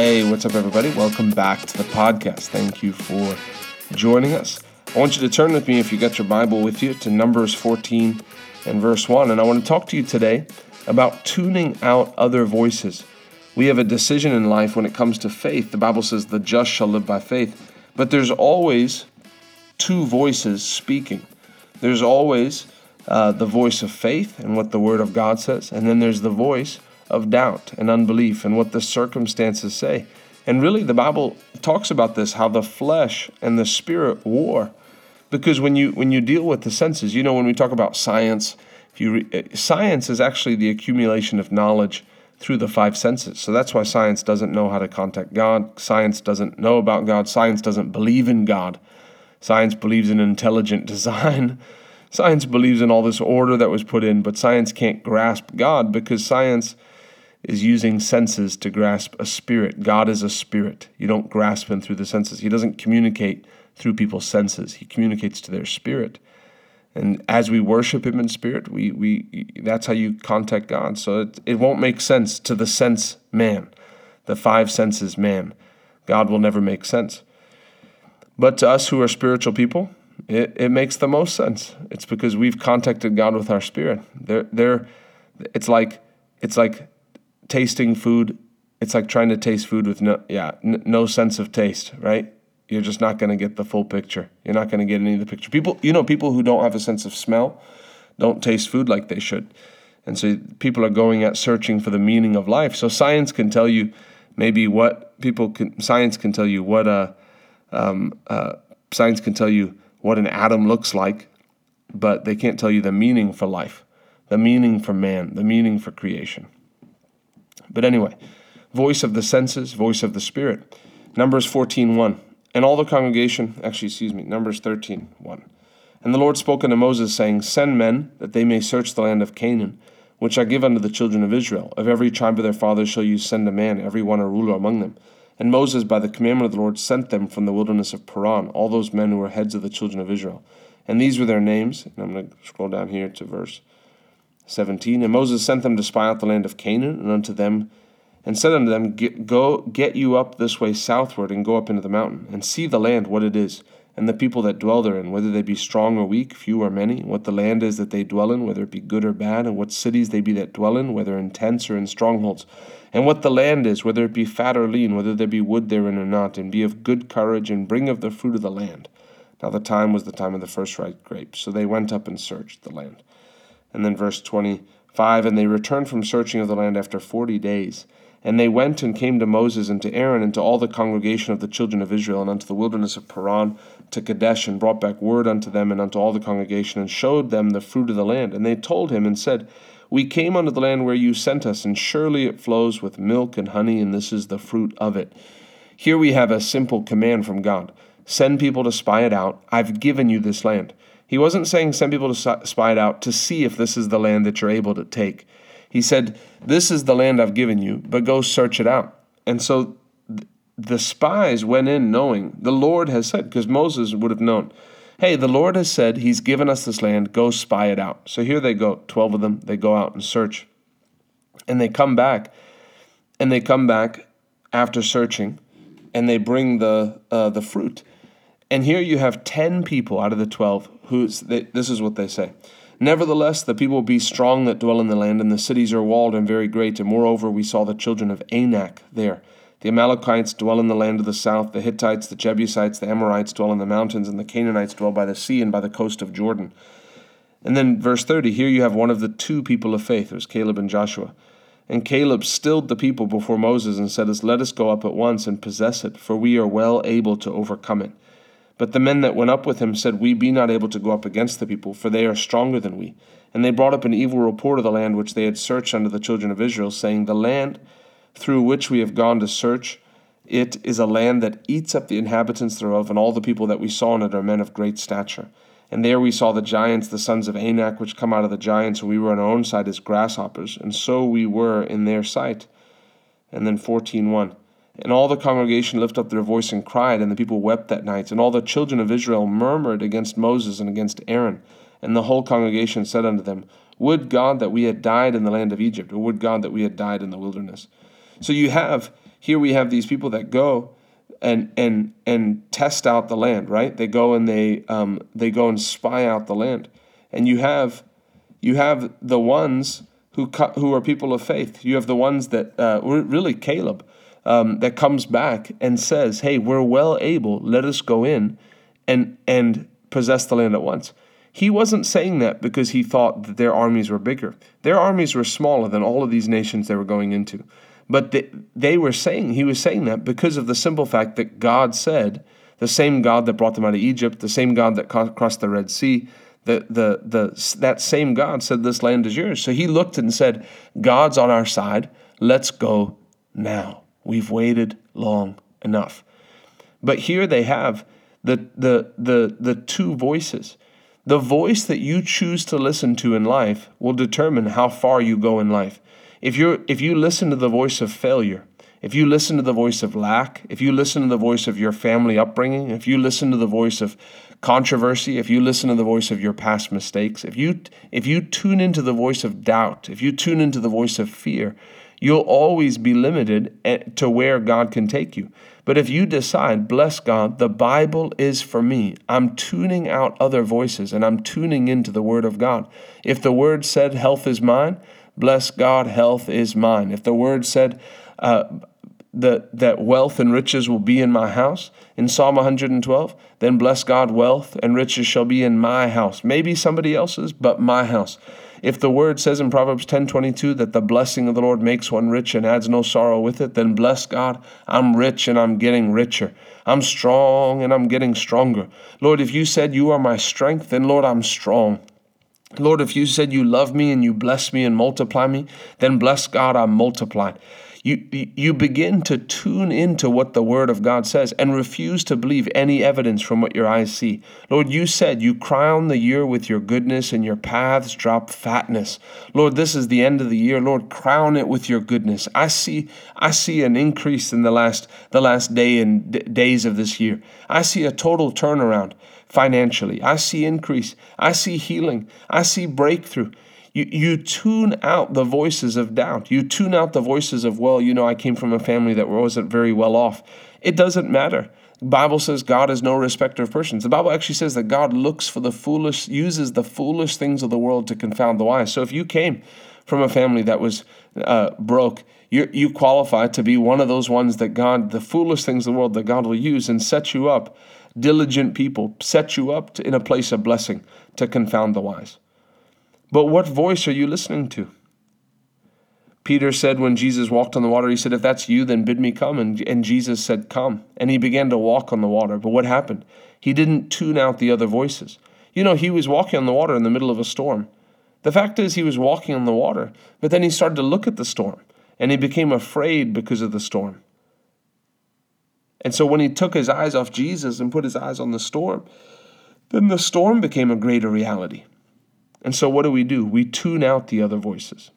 Hey, what's up, everybody? Welcome back to the podcast. Thank you for joining us. I want you to turn with me, if you got your Bible with you, to Numbers 14 and verse 1. And I want to talk to you today about tuning out other voices. We have a decision in life when it comes to faith. The Bible says, the just shall live by faith. But there's always two voices speaking. There's always uh, the voice of faith and what the Word of God says, and then there's the voice of doubt and unbelief and what the circumstances say. And really, the Bible talks about this how the flesh and the spirit war. Because when you when you deal with the senses, you know, when we talk about science, if you re- uh, science is actually the accumulation of knowledge through the five senses. So that's why science doesn't know how to contact God. Science doesn't know about God. Science doesn't believe in God. Science believes in intelligent design. Science believes in all this order that was put in, but science can't grasp God because science is using senses to grasp a spirit. God is a spirit. You don't grasp him through the senses. He doesn't communicate through people's senses. He communicates to their spirit. And as we worship him in spirit, we, we that's how you contact God. So it, it won't make sense to the sense man, the five senses man. God will never make sense. But to us who are spiritual people, it, it makes the most sense. It's because we've contacted God with our spirit. They're, they're, it's like it's like tasting food. It's like trying to taste food with no yeah n- no sense of taste, right? You're just not going to get the full picture. You're not going to get any of the picture. People, you know, people who don't have a sense of smell don't taste food like they should. And so people are going at searching for the meaning of life. So science can tell you maybe what people can, science can tell you what a, um, uh, science can tell you what an atom looks like, but they can't tell you the meaning for life, the meaning for man, the meaning for creation. But anyway, voice of the senses, voice of the spirit. Numbers 14:1. And all the congregation, actually, excuse me, Numbers 13:1. And the Lord spoke unto Moses, saying, Send men, that they may search the land of Canaan, which I give unto the children of Israel. Of every tribe of their fathers shall you send a man, every one a ruler among them. And Moses, by the commandment of the Lord, sent them from the wilderness of Paran, all those men who were heads of the children of Israel. And these were their names. And I'm going to scroll down here to verse 17. And Moses sent them to spy out the land of Canaan, and unto them, and said unto them, Go, get you up this way southward, and go up into the mountain, and see the land, what it is, and the people that dwell therein, whether they be strong or weak, few or many, what the land is that they dwell in, whether it be good or bad, and what cities they be that dwell in, whether in tents or in strongholds, and what the land is, whether it be fat or lean, whether there be wood therein or not, and be of good courage, and bring of the fruit of the land. Now the time was the time of the first ripe grapes. So they went up and searched the land. And then verse 25 And they returned from searching of the land after forty days. And they went and came to Moses and to Aaron and to all the congregation of the children of Israel and unto the wilderness of Paran to Kadesh and brought back word unto them and unto all the congregation and showed them the fruit of the land. And they told him and said, We came unto the land where you sent us, and surely it flows with milk and honey, and this is the fruit of it. Here we have a simple command from God send people to spy it out. I've given you this land. He wasn't saying send people to spy it out to see if this is the land that you're able to take. He said, This is the land I've given you, but go search it out. And so the spies went in knowing the Lord has said, because Moses would have known, hey, the Lord has said he's given us this land, go spy it out. So here they go, 12 of them, they go out and search. And they come back, and they come back after searching, and they bring the, uh, the fruit. And here you have 10 people out of the 12 who, this is what they say. Nevertheless, the people be strong that dwell in the land, and the cities are walled and very great. And moreover, we saw the children of Anak there. The Amalekites dwell in the land of the south, the Hittites, the Jebusites, the Amorites dwell in the mountains, and the Canaanites dwell by the sea and by the coast of Jordan. And then verse 30, here you have one of the two people of faith. It was Caleb and Joshua. And Caleb stilled the people before Moses and said, Let us go up at once and possess it, for we are well able to overcome it. But the men that went up with him said, We be not able to go up against the people, for they are stronger than we. And they brought up an evil report of the land which they had searched unto the children of Israel, saying, The land through which we have gone to search, it is a land that eats up the inhabitants thereof, and all the people that we saw in it are men of great stature. And there we saw the giants, the sons of Anak, which come out of the giants, and we were on our own side as grasshoppers, and so we were in their sight. And then 14.1. And all the congregation lifted up their voice and cried, and the people wept that night. And all the children of Israel murmured against Moses and against Aaron. And the whole congregation said unto them, Would God that we had died in the land of Egypt, or would God that we had died in the wilderness? So you have here we have these people that go and and and test out the land, right? They go and they um, they go and spy out the land, and you have you have the ones who who are people of faith. You have the ones that uh, really Caleb um, that comes back and says, "Hey, we're well able. Let us go in and and possess the land at once." He wasn't saying that because he thought that their armies were bigger. Their armies were smaller than all of these nations they were going into. But they, they were saying, he was saying that because of the simple fact that God said, the same God that brought them out of Egypt, the same God that crossed the Red Sea, the, the, the, that same God said, This land is yours. So he looked and said, God's on our side. Let's go now. We've waited long enough. But here they have the, the, the, the two voices. The voice that you choose to listen to in life will determine how far you go in life. If you're, if you listen to the voice of failure, if you listen to the voice of lack, if you listen to the voice of your family upbringing, if you listen to the voice of controversy, if you listen to the voice of your past mistakes, if you if you tune into the voice of doubt, if you tune into the voice of fear, you'll always be limited eh, to where God can take you. But if you decide, bless God, the Bible is for me, I'm tuning out other voices and I'm tuning into the Word of God. If the Word said health is mine, Bless God, health is mine. If the word said uh, that, that wealth and riches will be in my house in Psalm 112, then bless God, wealth and riches shall be in my house. Maybe somebody else's, but my house. If the word says in Proverbs 10:22 that the blessing of the Lord makes one rich and adds no sorrow with it, then bless God, I'm rich and I'm getting richer. I'm strong and I'm getting stronger. Lord, if you said you are my strength, then Lord, I'm strong. Lord, if you said you love me and you bless me and multiply me, then bless God, I'm multiplied. You, you begin to tune into what the Word of God says and refuse to believe any evidence from what your eyes see. Lord, you said you crown the year with your goodness and your paths drop fatness. Lord, this is the end of the year. Lord, crown it with your goodness. I see, I see an increase in the last, the last day and d- days of this year. I see a total turnaround financially. I see increase. I see healing. I see breakthrough. You, you tune out the voices of doubt. You tune out the voices of, well, you know, I came from a family that wasn't very well off. It doesn't matter. The Bible says God is no respecter of persons. The Bible actually says that God looks for the foolish, uses the foolish things of the world to confound the wise. So if you came from a family that was uh, broke, you, you qualify to be one of those ones that God, the foolish things of the world that God will use and set you up diligent people set you up to, in a place of blessing to confound the wise. But what voice are you listening to? Peter said when Jesus walked on the water, he said, If that's you, then bid me come. And, and Jesus said, Come. And he began to walk on the water. But what happened? He didn't tune out the other voices. You know, he was walking on the water in the middle of a storm. The fact is, he was walking on the water, but then he started to look at the storm and he became afraid because of the storm. And so when he took his eyes off Jesus and put his eyes on the storm, then the storm became a greater reality. And so what do we do? We tune out the other voices.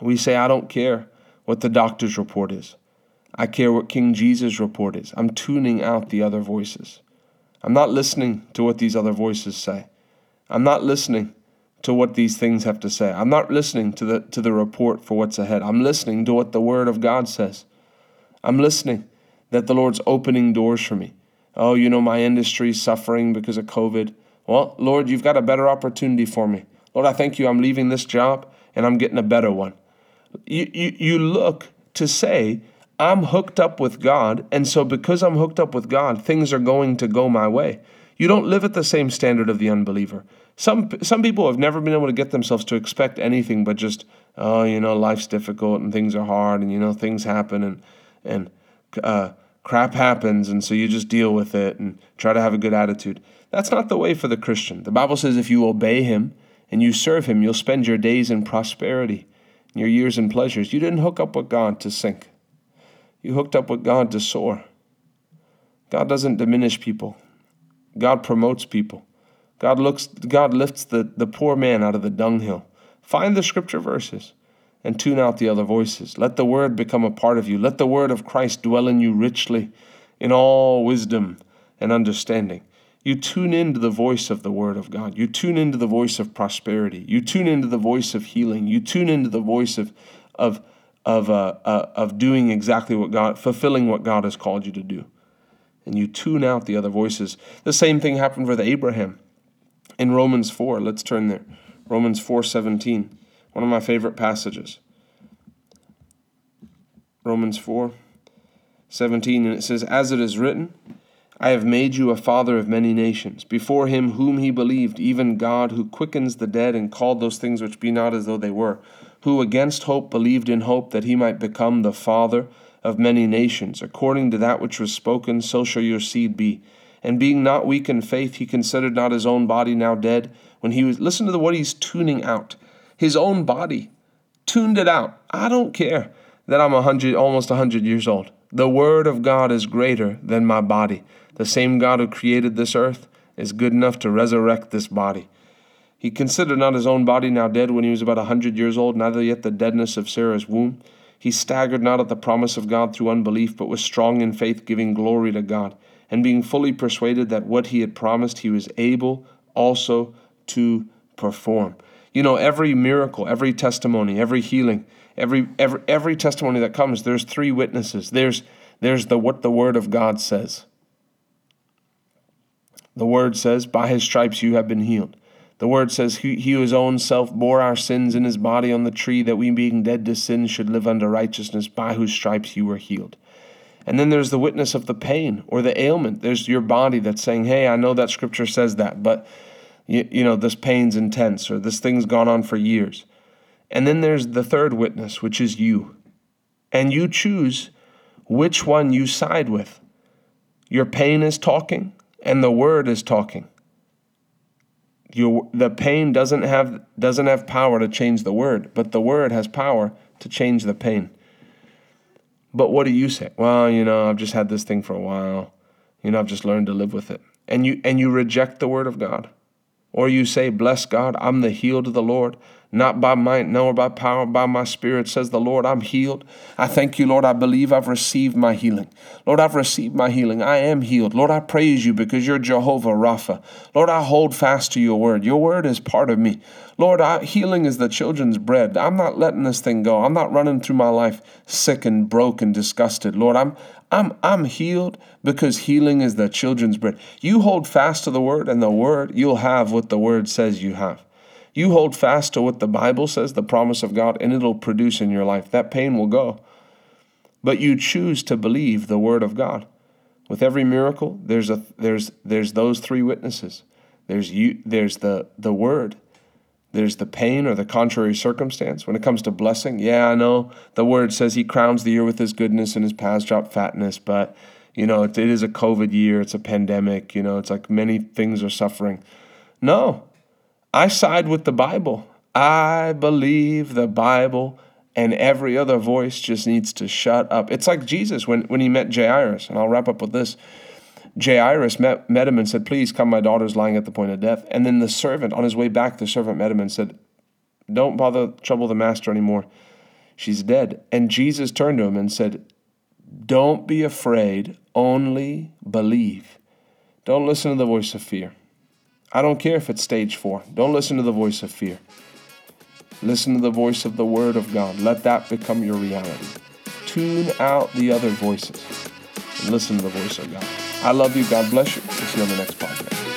We say, I don't care what the doctor's report is. I care what King Jesus' report is. I'm tuning out the other voices. I'm not listening to what these other voices say. I'm not listening to what these things have to say. I'm not listening to the to the report for what's ahead. I'm listening to what the word of God says. I'm listening that the Lord's opening doors for me. Oh, you know, my industry's suffering because of COVID. Well, Lord, you've got a better opportunity for me. Lord, I thank you. I'm leaving this job and I'm getting a better one. You, you, you look to say, I'm hooked up with God, and so because I'm hooked up with God, things are going to go my way. You don't live at the same standard of the unbeliever. Some some people have never been able to get themselves to expect anything but just, oh, you know, life's difficult and things are hard, and you know, things happen, and and uh, crap happens, and so you just deal with it and try to have a good attitude. That's not the way for the Christian. The Bible says if you obey Him and you serve Him, you'll spend your days in prosperity, your years in pleasures. You didn't hook up with God to sink, you hooked up with God to soar. God doesn't diminish people, God promotes people. God looks God lifts the, the poor man out of the dunghill. Find the scripture verses and tune out the other voices. Let the word become a part of you. Let the word of Christ dwell in you richly in all wisdom and understanding. You tune into the voice of the word of God. You tune into the voice of prosperity. You tune into the voice of healing. You tune into the voice of, of, of, uh, uh, of doing exactly what God, fulfilling what God has called you to do. And you tune out the other voices. The same thing happened with Abraham in Romans 4. Let's turn there. Romans 4:17, one of my favorite passages. Romans 4:17 and it says as it is written, I have made you a father of many nations, before him whom he believed, even God who quickens the dead and called those things which be not as though they were, who against hope believed in hope that he might become the father of many nations. According to that which was spoken, so shall your seed be. And being not weak in faith, he considered not his own body now dead, when he was, listen to the, what he's tuning out. His own body, tuned it out. I don't care that I'm a hundred, almost a hundred years old. The word of God is greater than my body. The same God who created this earth is good enough to resurrect this body. He considered not his own body now dead when he was about a hundred years old, neither yet the deadness of Sarah's womb. He staggered not at the promise of God through unbelief, but was strong in faith, giving glory to God, and being fully persuaded that what he had promised he was able also to perform. You know, every miracle, every testimony, every healing, every every every testimony that comes, there's three witnesses. There's there's the what the word of God says. The word says, By his stripes you have been healed. The word says, He, he His own self bore our sins in his body on the tree, that we, being dead to sin, should live unto righteousness, by whose stripes you were healed. And then there's the witness of the pain or the ailment. There's your body that's saying, Hey, I know that scripture says that, but you, you know, this pain's intense or this thing's gone on for years. And then there's the third witness, which is you. And you choose which one you side with. Your pain is talking, and the word is talking. Your, the pain doesn't have doesn't have power to change the word, but the word has power to change the pain. But what do you say? Well, you know, I've just had this thing for a while. You know, I've just learned to live with it. And you and you reject the word of God. Or you say, Bless God, I'm the healed of the Lord not by might nor by power, by my spirit, says the Lord. I'm healed. I thank you, Lord. I believe I've received my healing. Lord, I've received my healing. I am healed. Lord, I praise you because you're Jehovah Rapha. Lord, I hold fast to your word. Your word is part of me. Lord, I, healing is the children's bread. I'm not letting this thing go. I'm not running through my life sick and broke and disgusted. Lord, I'm I'm I'm healed because healing is the children's bread. You hold fast to the word and the word, you'll have what the word says you have. You hold fast to what the Bible says, the promise of God, and it'll produce in your life. That pain will go. But you choose to believe the word of God. With every miracle, there's a there's there's those three witnesses. There's you there's the the word. There's the pain or the contrary circumstance. When it comes to blessing, yeah, I know the word says he crowns the year with his goodness and his paths drop fatness, but you know, it, it is a COVID year, it's a pandemic, you know, it's like many things are suffering. No, I side with the Bible. I believe the Bible, and every other voice just needs to shut up. It's like Jesus when, when he met Jairus, and I'll wrap up with this. Jairus met, met him and said, Please come, my daughter's lying at the point of death. And then the servant, on his way back, the servant met him and said, Don't bother trouble the master anymore. She's dead. And Jesus turned to him and said, Don't be afraid, only believe. Don't listen to the voice of fear. I don't care if it's stage four. Don't listen to the voice of fear. Listen to the voice of the Word of God. Let that become your reality. Tune out the other voices and listen to the voice of God. I love you. God bless you. We'll see you on the next podcast.